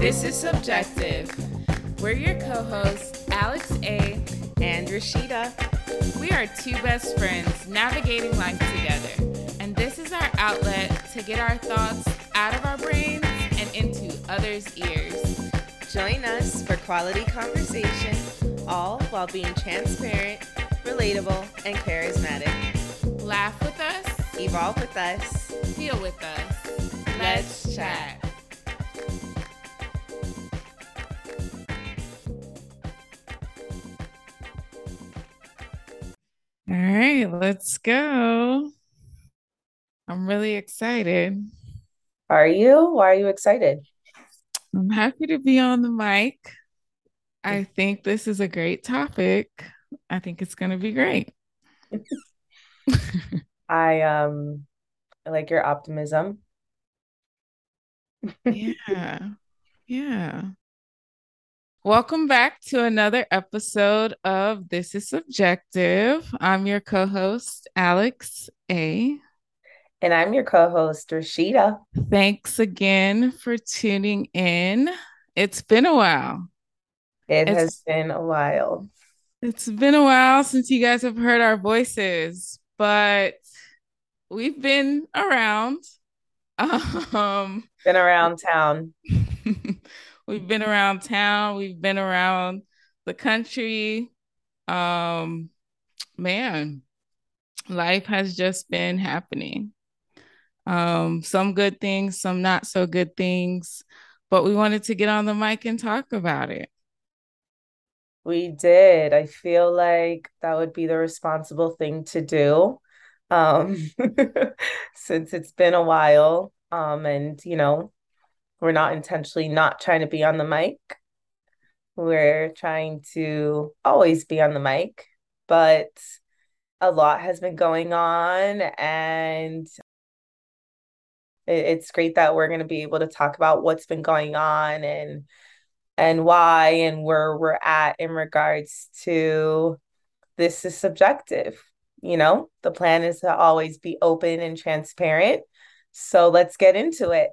This is Subjective. We're your co hosts, Alex A. and Rashida. We are two best friends navigating life together, and this is our outlet to get our thoughts out of our brains and into others' ears. Join us for quality conversation, all while being transparent, relatable, and charismatic. Laugh with us, Evolve with us. feel with us. Let's chat. Let's go. I'm really excited. Are you? Why are you excited? I'm happy to be on the mic. I think this is a great topic. I think it's going to be great. I um I like your optimism. Yeah. Yeah. Welcome back to another episode of This is Subjective. I'm your co host, Alex A. And I'm your co-host, Rashida. Thanks again for tuning in. It's been a while. It It's- has been a while. It's been a while since you guys have heard our voices, but we've been around. Um, Been around town. we've been around town, we've been around the country. Um, man, life has just been happening. Um, some good things, some not so good things, but we wanted to get on the mic and talk about it. We did. I feel like that would be the responsible thing to do. Um, since it's been a while. Um, and you know, we're not intentionally not trying to be on the mic. We're trying to always be on the mic, but a lot has been going on, and it's great that we're going to be able to talk about what's been going on and and why and where we're at in regards to this is subjective. You know, the plan is to always be open and transparent. So let's get into it.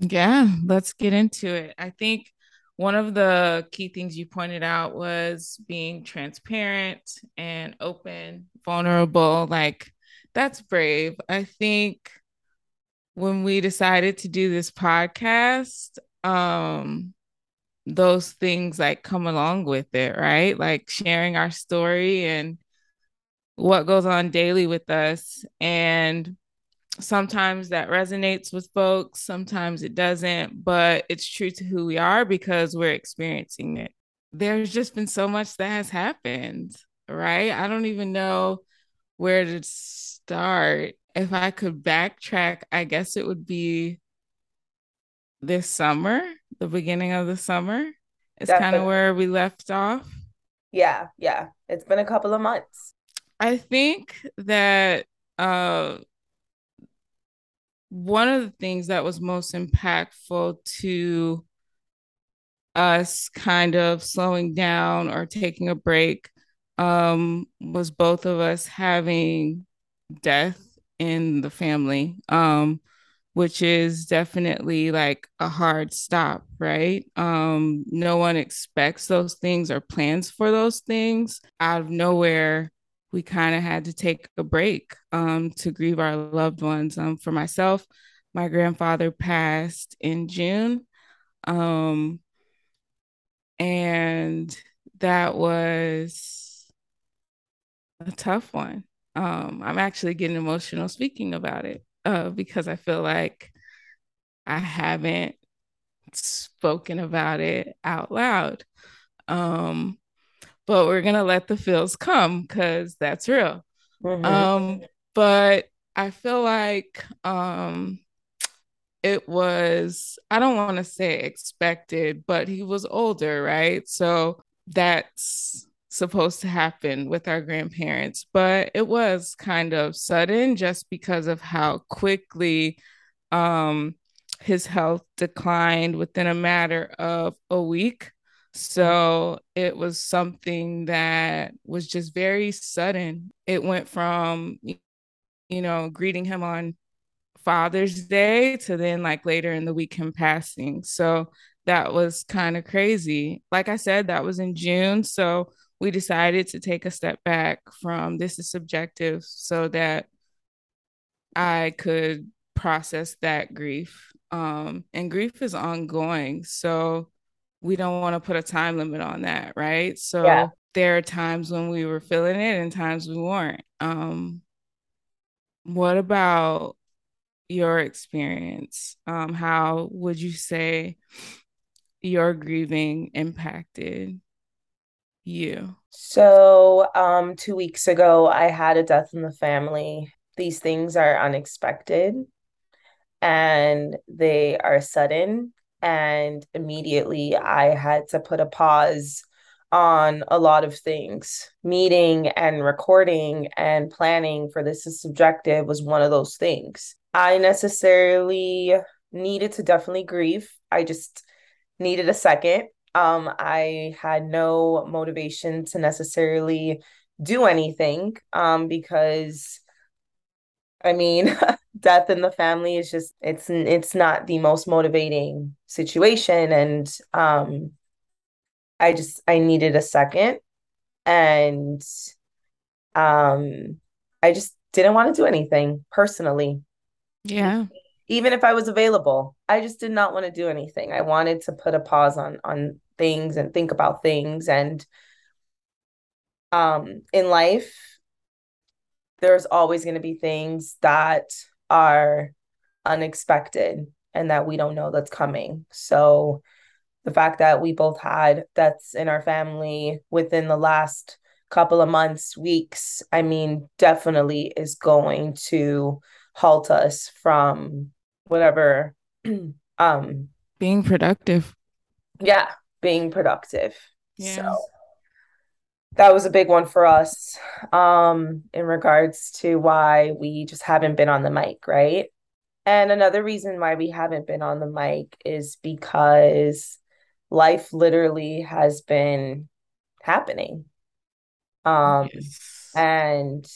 Yeah, let's get into it. I think one of the key things you pointed out was being transparent and open, vulnerable. Like, that's brave. I think when we decided to do this podcast, um, those things like come along with it, right? Like sharing our story and what goes on daily with us. And sometimes that resonates with folks, sometimes it doesn't, but it's true to who we are because we're experiencing it. There's just been so much that has happened, right? I don't even know where to start. If I could backtrack, I guess it would be this summer, the beginning of the summer. It's kind of where we left off. Yeah, yeah. It's been a couple of months. I think that uh one of the things that was most impactful to us kind of slowing down or taking a break um was both of us having death in the family um which is definitely like a hard stop right? Um no one expects those things or plans for those things. Out of nowhere we kind of had to take a break um, to grieve our loved ones. Um, for myself, my grandfather passed in June. Um, and that was a tough one. Um, I'm actually getting emotional speaking about it uh, because I feel like I haven't spoken about it out loud. Um, but we're gonna let the feels come because that's real. Mhm. Um, but I feel like um it was, I don't want to say expected, but he was older, right? So that's supposed to happen with our grandparents, but it was kind of sudden just because of how quickly um his health declined within a matter of a week. So it was something that was just very sudden. It went from, you know, greeting him on Father's Day to then like later in the week him passing. So that was kind of crazy. Like I said, that was in June. So we decided to take a step back from this is subjective so that I could process that grief. Um, and grief is ongoing. So we don't want to put a time limit on that, right? So yeah. there are times when we were feeling it and times we weren't. Um, what about your experience? Um, how would you say your grieving impacted you? So, um, two weeks ago, I had a death in the family. These things are unexpected and they are sudden. And immediately, I had to put a pause on a lot of things. Meeting and recording and planning for This is Subjective was one of those things. I necessarily needed to definitely grieve. I just needed a second. Um, I had no motivation to necessarily do anything um, because I mean, death in the family is just it's it's not the most motivating situation and um I just I needed a second and um I just didn't want to do anything personally. Yeah. Even if I was available, I just did not want to do anything. I wanted to put a pause on on things and think about things and um in life there's always going to be things that are unexpected and that we don't know that's coming. So the fact that we both had deaths in our family within the last couple of months, weeks, I mean, definitely is going to halt us from whatever um being productive. Yeah, being productive. Yeah. So that was a big one for us um in regards to why we just haven't been on the mic, right? And another reason why we haven't been on the mic is because life literally has been happening. Um yes. and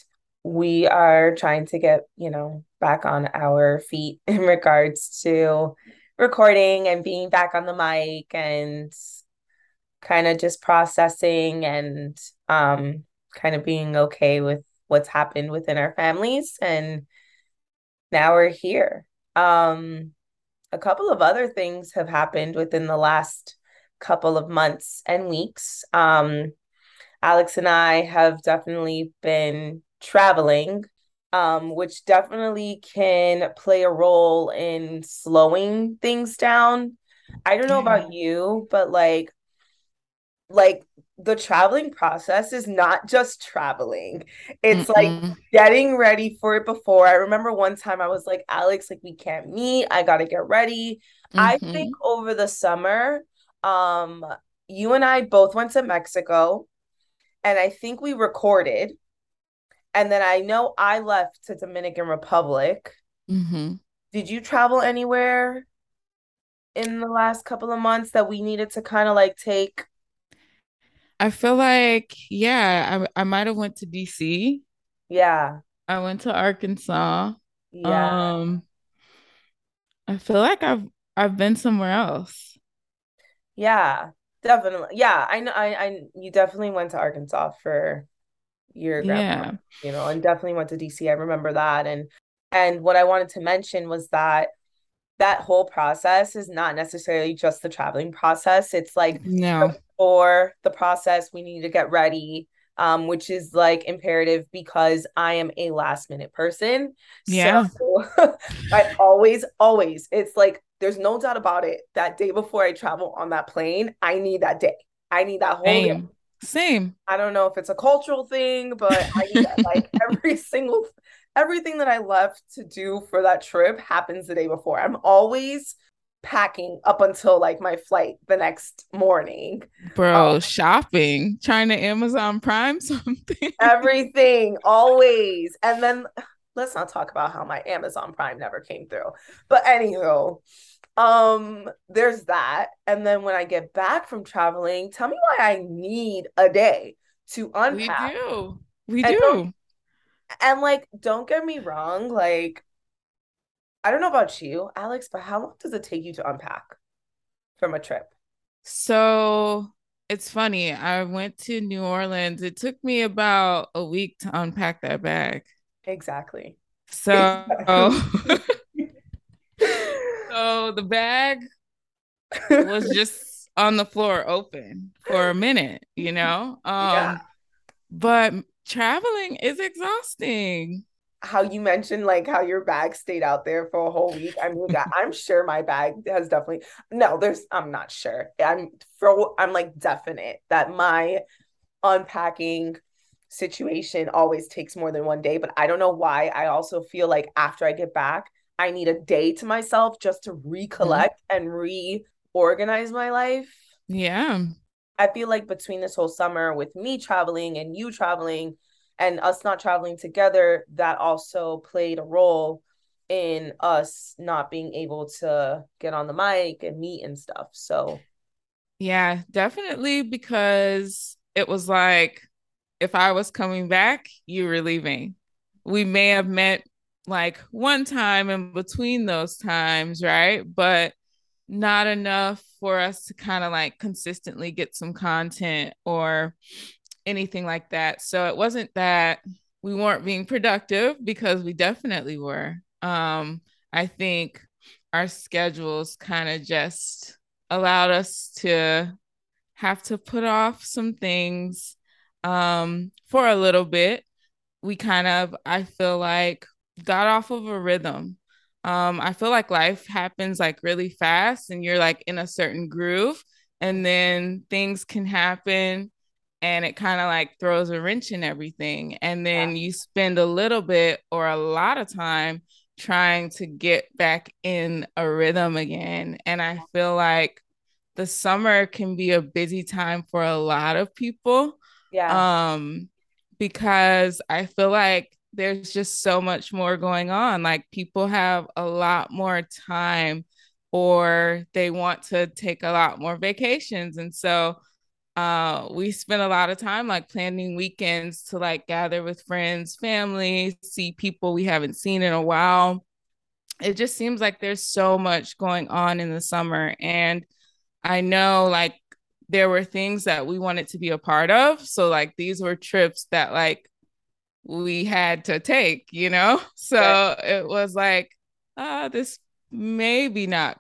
we are trying to get, you know, back on our feet in regards to recording and being back on the mic and kind of just processing and um kind of being okay with what's happened within our families and now we're here. Um a couple of other things have happened within the last couple of months and weeks. Um alex and i have definitely been traveling um, which definitely can play a role in slowing things down. I don't know about you, but like like the traveling process is not just traveling. It's Mm-mm. like getting ready for it before. I remember one time I was like, Alex, like we can't meet. I gotta get ready. Mm-hmm. I think over the summer, um, you and I both went to Mexico and I think we recorded. And then I know I left to Dominican Republic. Mm-hmm. Did you travel anywhere in the last couple of months that we needed to kind of like take I feel like yeah, I I might have went to DC. Yeah. I went to Arkansas. Yeah. Um I feel like I've I've been somewhere else. Yeah, definitely. Yeah, I know I I you definitely went to Arkansas for your grandpa, yeah. you know, and definitely went to DC. I remember that and and what I wanted to mention was that that whole process is not necessarily just the traveling process. It's like no for the process, we need to get ready, um, which is like imperative because I am a last minute person. Yeah. So I always, always, it's like there's no doubt about it. That day before I travel on that plane, I need that day. I need that whole Same. day. Same. I don't know if it's a cultural thing, but I need that, like every single everything that I left to do for that trip happens the day before. I'm always packing up until like my flight the next morning. Bro, um, shopping, trying to Amazon Prime something. everything, always. And then let's not talk about how my Amazon Prime never came through. But anywho, um, there's that. And then when I get back from traveling, tell me why I need a day to unpack. We do. We and do. And like, don't get me wrong, like I don't know about you, Alex, but how long does it take you to unpack from a trip? So it's funny. I went to New Orleans. It took me about a week to unpack that bag. Exactly. So, so the bag was just on the floor open for a minute, you know? Um, yeah. But traveling is exhausting. How you mentioned like how your bag stayed out there for a whole week. I mean, I'm sure my bag has definitely no, there's I'm not sure. I'm for I'm like definite that my unpacking situation always takes more than one day, but I don't know why. I also feel like after I get back, I need a day to myself just to recollect mm-hmm. and reorganize my life. Yeah. I feel like between this whole summer with me traveling and you traveling and us not traveling together, that also played a role in us not being able to get on the mic and meet and stuff. So, yeah, definitely because it was like if I was coming back, you were leaving. We may have met like one time in between those times, right? But not enough for us to kind of like consistently get some content or anything like that. So it wasn't that we weren't being productive because we definitely were. Um, I think our schedules kind of just allowed us to have to put off some things um, for a little bit. We kind of, I feel like, got off of a rhythm um, I feel like life happens like really fast and you're like in a certain groove, and then things can happen and it kind of like throws a wrench in everything. And then yeah. you spend a little bit or a lot of time trying to get back in a rhythm again. And I feel like the summer can be a busy time for a lot of people. Yeah. Um, because I feel like there's just so much more going on. Like people have a lot more time or they want to take a lot more vacations. And so uh, we spend a lot of time like planning weekends to like gather with friends, family, see people we haven't seen in a while. It just seems like there's so much going on in the summer. And I know like there were things that we wanted to be a part of. So like these were trips that like we had to take, you know? So it was like, uh, this maybe not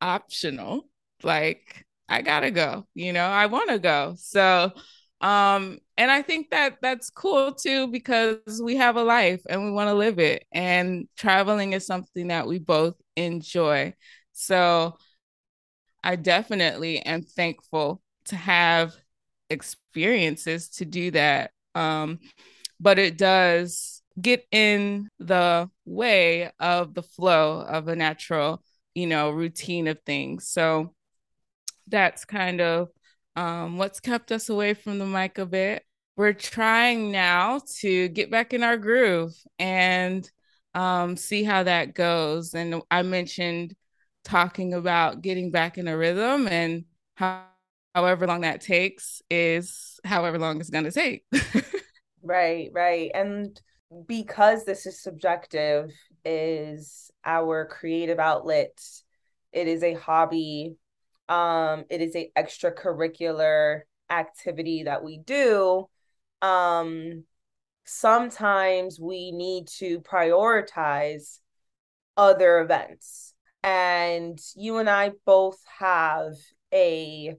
optional. Like, I gotta go, you know, I wanna go. So um, and I think that that's cool too because we have a life and we want to live it. And traveling is something that we both enjoy. So I definitely am thankful to have experiences to do that. Um, but it does get in the way of the flow of a natural, you know, routine of things. So that's kind of um, what's kept us away from the mic a bit. We're trying now to get back in our groove and um, see how that goes. And I mentioned talking about getting back in a rhythm and how, however long that takes is however long it's going to take. Right, right. And because this is subjective, is our creative outlet. It is a hobby. Um, it is a extracurricular activity that we do. Um, sometimes we need to prioritize other events. And you and I both have a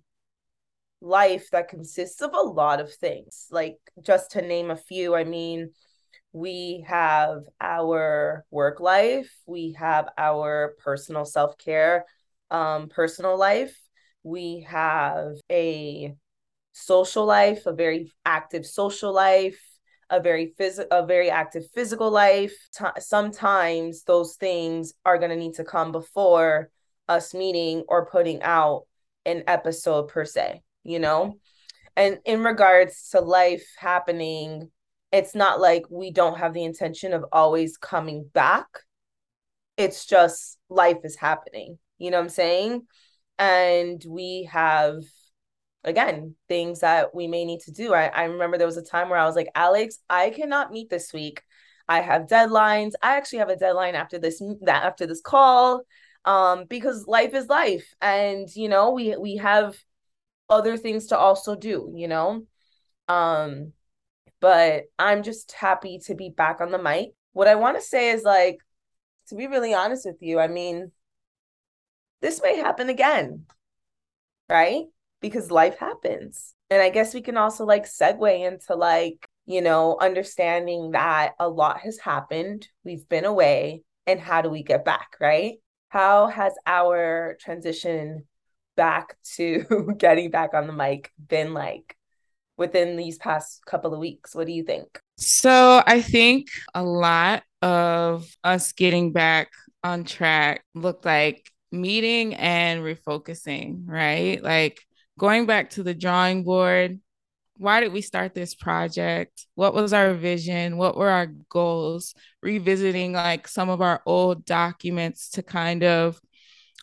life that consists of a lot of things. Like, just to name a few, I mean, we have our work life, we have our personal self care, um, personal life, we have a social life, a very active social life, a very phys- a very active physical life. T- sometimes those things are going to need to come before us meeting or putting out an episode per se you know? And in regards to life happening, it's not like we don't have the intention of always coming back. It's just life is happening. You know what I'm saying? And we have again things that we may need to do. I, I remember there was a time where I was like, Alex, I cannot meet this week. I have deadlines. I actually have a deadline after this that after this call um because life is life and you know we we have other things to also do, you know? Um but I'm just happy to be back on the mic. What I want to say is like to be really honest with you, I mean this may happen again. Right? Because life happens. And I guess we can also like segue into like you know, understanding that a lot has happened, we've been away, and how do we get back, right? How has our transition back to getting back on the mic been like within these past couple of weeks? What do you think? So, I think a lot of us getting back on track looked like meeting and refocusing, right? Like going back to the drawing board, why did we start this project? What was our vision? What were our goals? Revisiting like some of our old documents to kind of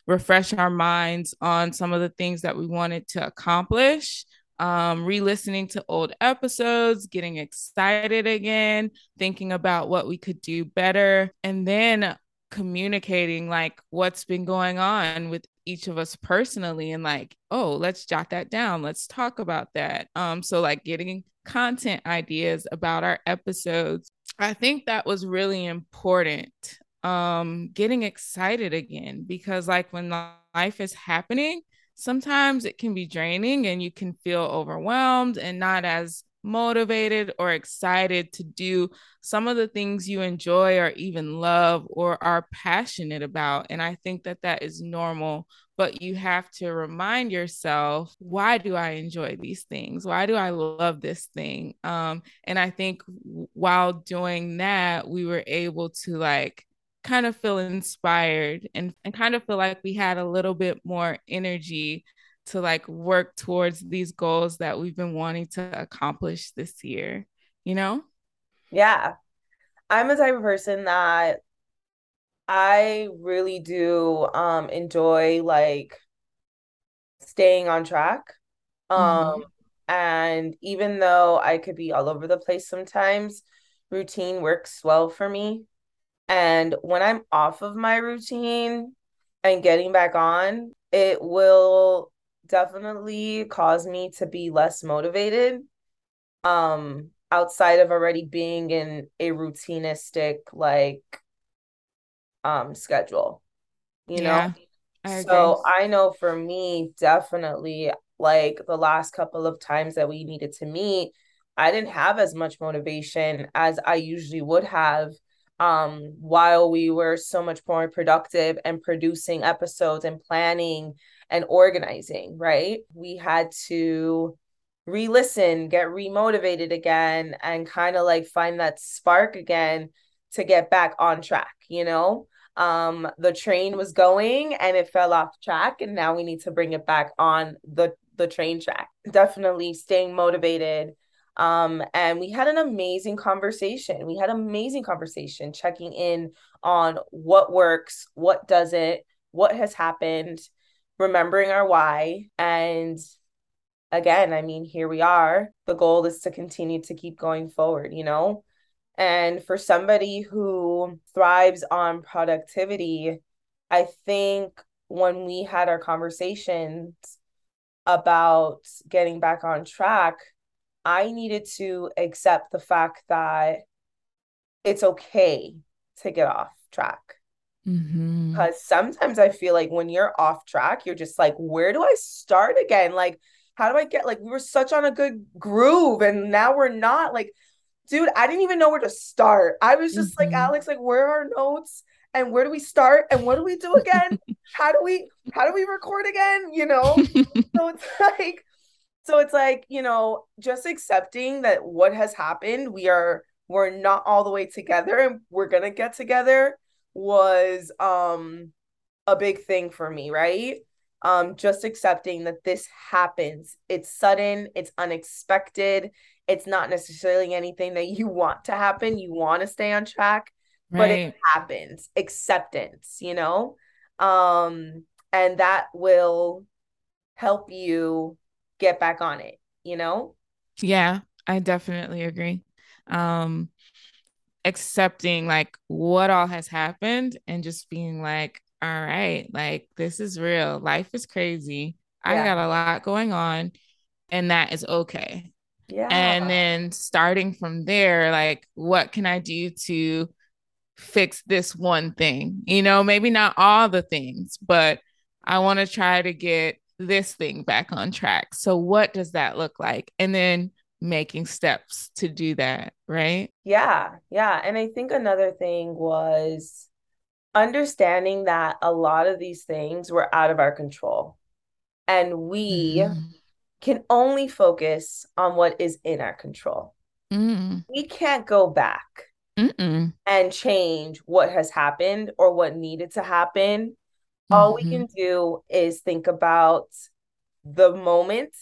refresh our minds on some of the things that we wanted to accomplish. Um, re listening to old episodes, getting excited again, thinking about what we could do better, and then communicating like what's been going on with each of us personally and like oh let's jot that down. Let's talk about that. Um so like getting content ideas about our episodes i think that was really important. Um getting excited again because like when life is happening sometimes it can be draining and you can feel overwhelmed and not as motivated or excited to do some of the things you enjoy or even love or are passionate about. And I think that that is normal, but you have to remind yourself, why do I enjoy these things? Why do I love this thing? Um, and I think while doing that, we were able to like kind of feel inspired and, and kind of feel like we had a little bit more energy to like work towards these goals that we've been wanting to accomplish this year, you know? Yeah. I'm the type of person that I really do um enjoy like staying on track. Um mm-hmm. and even though I could be all over the place sometimes, routine works well for me. And when I'm off of my routine and getting back on, it will definitely caused me to be less motivated um outside of already being in a routinistic like um schedule you yeah, know I so i know for me definitely like the last couple of times that we needed to meet i didn't have as much motivation as i usually would have um while we were so much more productive and producing episodes and planning and organizing, right? We had to re listen, get remotivated again, and kind of like find that spark again to get back on track, you know? Um, the train was going and it fell off track, and now we need to bring it back on the the train track. Definitely staying motivated. Um, and we had an amazing conversation. We had amazing conversation checking in on what works, what doesn't, what has happened, remembering our why. And again, I mean, here we are. The goal is to continue to keep going forward, you know? And for somebody who thrives on productivity, I think when we had our conversations about getting back on track, I needed to accept the fact that it's okay to get off track. Mm-hmm. Because sometimes I feel like when you're off track, you're just like, where do I start again? Like, how do I get like we were such on a good groove and now we're not like, dude, I didn't even know where to start. I was just mm-hmm. like, Alex, like, where are our notes? And where do we start? And what do we do again? how do we how do we record again? You know? so it's like, so it's like, you know, just accepting that what has happened, we are we're not all the way together and we're gonna get together was um a big thing for me, right? Um just accepting that this happens. It's sudden, it's unexpected. It's not necessarily anything that you want to happen. You want to stay on track, right. but it happens. Acceptance, you know? Um and that will help you get back on it, you know? Yeah, I definitely agree. Um accepting like what all has happened and just being like, all right, like this is real. Life is crazy. I Yeah. got a lot going on, and that is okay. Yeah. And then starting from there, like, what can I do to fix this one thing? You know, maybe not all the things, but I want to try to get this thing back on track. So, what does that look like? And then making steps to do that, right? Yeah. Yeah. And I think another thing was understanding that a lot of these things were out of our control. And we Mhm. can only focus on what is in our control. Mm. We can't go back Mm-mm. and change what has happened or what needed to happen. All we Mhm. can do is think about the moment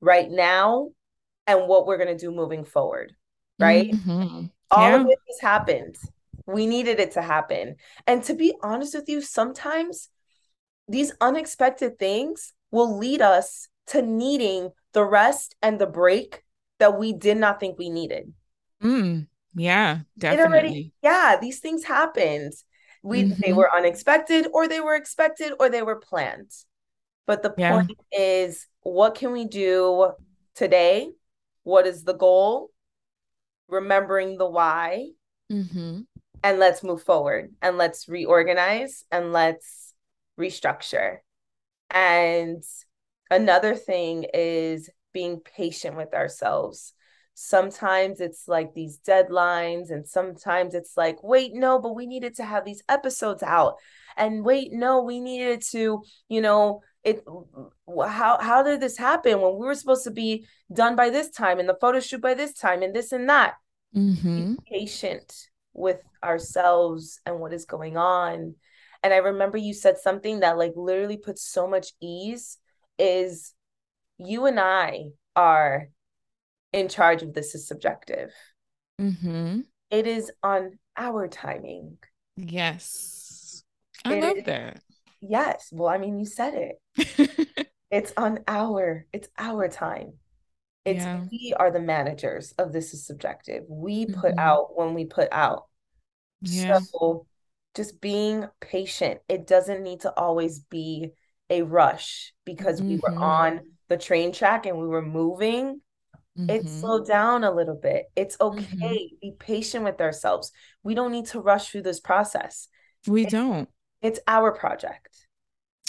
right now and what we're going to do moving forward, right? Mhm. All of Yeah. it has happened. We needed it to happen. And to be honest with you, sometimes these unexpected things will lead us to needing the rest and the break that we did not think we needed. Mm. Yeah, It already, definitely. yeah, these things happened. We they Mhm. were unexpected or they were expected or they were planned. But the Yeah. point is, what can we do today? What is the goal? Remembering the why, Mhm. and let's move forward and let's reorganize and let's restructure. And another thing is being patient with ourselves. Sometimes it's like these deadlines, and sometimes it's like, wait, no, but we needed to have these episodes out. And wait, no, we needed to, you know, it how how did this happen when we were supposed to be done by this time and the photo shoot by this time and this and that? Be Mhm. patient with ourselves and what is going on. And I remember you said something that like literally puts so much ease is you and I are in charge of this is subjective. mm-hmm. It is on our timing. Yes. I It love is, that. Yes. Well, I mean, you said it. It's on our, it's our time. It's Yeah. we are the managers of this is subjective. We put Mhm. out when we put out. Yeah. So just being patient. It doesn't need to always be a rush because we were Mhm. on the train track and we were moving. It Mhm. slowed down a little bit. It's Mhm. okay. Be patient with ourselves. We don't need to rush through this process. We It, don't. It's our project.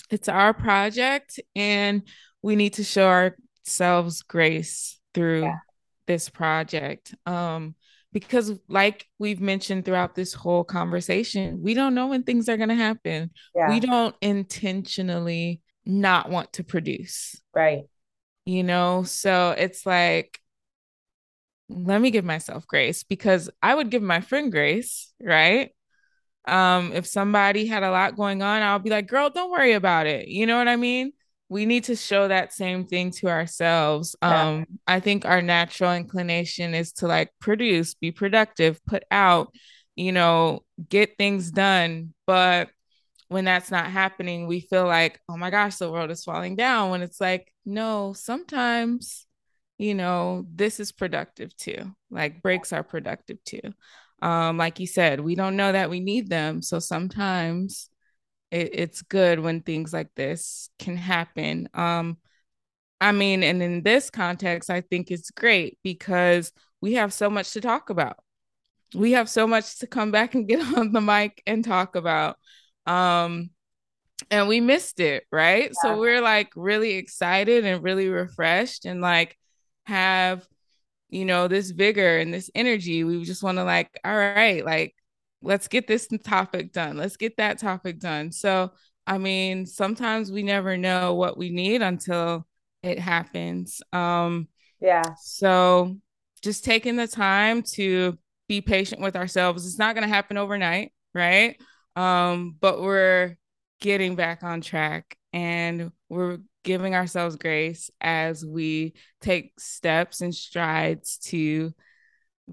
It's our project and we need to show ourselves grace through Yeah. this project. Um because like we've mentioned throughout this whole conversation, we don't know when things are going to happen. We don't intentionally not want to produce, Right. you know? So it's like let me give myself grace because I would give my friend grace, right? Um, if somebody had a lot going on, I'll be like, girl, don't worry about it. You know what I mean? We need to show that same thing to ourselves. Yeah. Um, I think our natural inclination is to like produce, be productive, put out, you know, get things done. But when that's not happening, we feel like, oh my gosh, the world is falling down. When it's like, no, sometimes, you know, this is productive too. Like breaks are productive too. Um, like you said, we don't know that we need them. So sometimes it, it's good when things like this can happen. Um, I mean, and in this context, I think it's great because we have so much to talk about. We have so much to come back and get on the mic and talk about. Um, and we missed it, right? Yeah. So we're like really excited and really refreshed and like have you know, this vigor and this energy. We just want to like, all right, like let's get this topic done. Let's get that topic done. So, I mean, sometimes we never know what we need until it happens. Um Yeah. so just taking the time to be patient with ourselves. It's not going to happen overnight, right? Um but we're getting back on track and we're giving ourselves grace as we take steps and strides to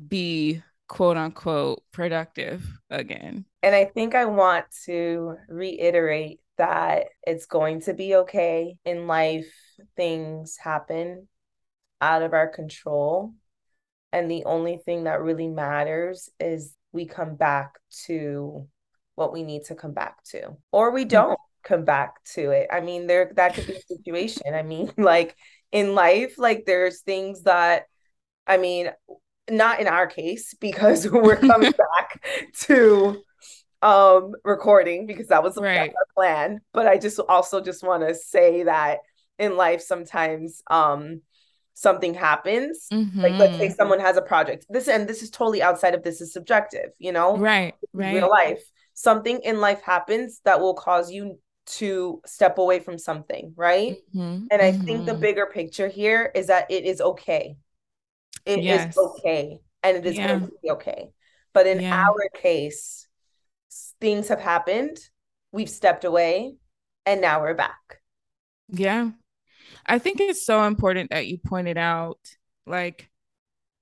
be quote unquote productive again. And I think I want to reiterate that it's going to be okay in life. Things happen out of our control. And the only thing that really matters is we come back to what we need to come back to, or we mm-hmm. don't come back to it. I mean, there that could be a situation. I mean, like in life, like there's things that I mean, not in our case because we're coming back to um recording because that was right. our plan. But I just also just want to say that in life sometimes um something happens mm-hmm. like let's say mm-hmm. someone has a project this and this is totally outside of this is subjective you know right right real life something in life happens that will cause you to step away from something right mm-hmm. and i mm-hmm. think the mm-hmm. bigger picture here is that it is okay It yes. is okay and it is yeah. going to be okay but in yeah. our case things have happened we've stepped away and now we're back yeah I think it's so important that you pointed out like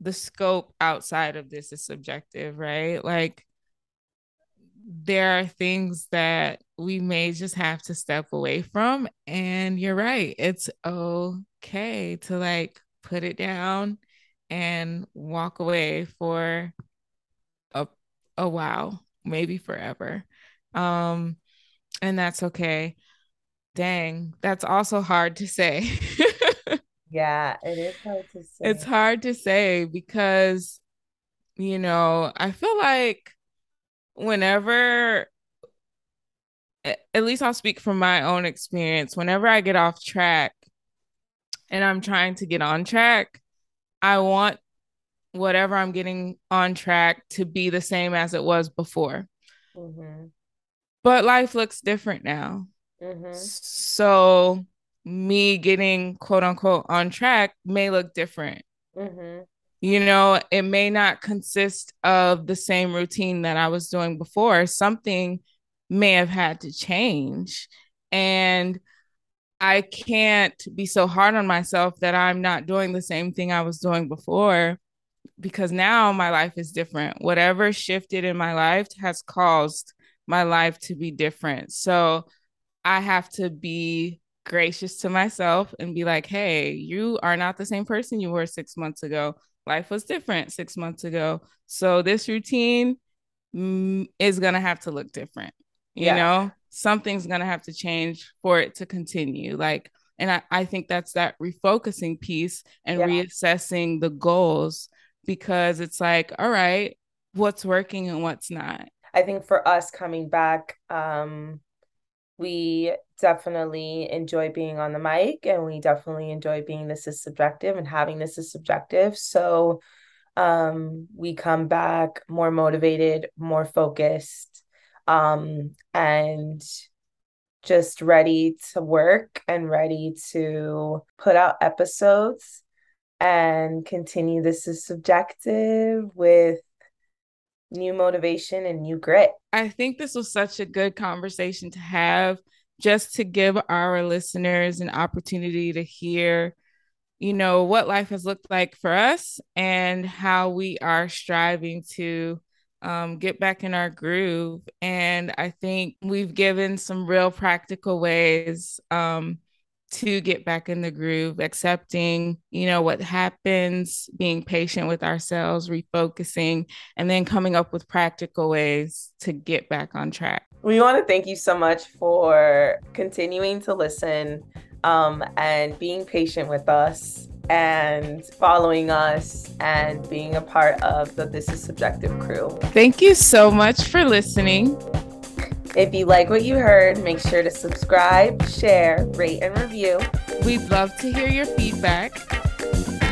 the scope outside of this is subjective, right? Like there are things that we may just have to step away from. And you're right, it's okay to like put it down and walk away for a a while, maybe forever. Um, and that's okay dang, that's also hard to say. yeah, it is hard to say. It's hard to say because, you know, I feel like whenever, at least I'll speak from my own experience, whenever I get off track and I'm trying to get on track, I want whatever I'm getting on track to be the same as it was before. Mm-hmm. But life looks different now. Mm-hmm. So me getting quote unquote on track may look different. Mm-hmm. You know, it may not consist of the same routine that I was doing before. Something may have had to change. And I can't be so hard on myself that I'm not doing the same thing I was doing before because now my life is different. Whatever shifted in my life has caused my life to be different. So I have to be gracious to myself and be like, hey, you are not the same person you were six months ago. Life was different six months ago. So this routine mm, is going to have to look different. You yeah. know, something's going to have to change for it to continue. Like, and I, I think that's that refocusing piece and yeah. reassessing the goals because it's like, all right, what's working and what's not. I think for us coming back, um, we definitely enjoy being on the mic and we definitely enjoy being this is subjective and having this is subjective. So um, we come back more motivated, more focused, um, and just ready to work and ready to put out episodes and continue this is subjective with new motivation and new grit. I think this was such a good conversation to have just to give our listeners an opportunity to hear you know what life has looked like for us and how we are striving to um, get back in our groove and i think we've given some real practical ways um, to get back in the groove, accepting, you know, what happens, being patient with ourselves, refocusing, and then coming up with practical ways to get back on track. We want to thank you so much for continuing to listen um, and being patient with us and following us and being a part of the This is Subjective crew. Thank you so much for listening. If you like what you heard, make sure to subscribe, share, rate, and review. We'd love to hear your feedback.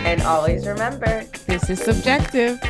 And always remember this is subjective.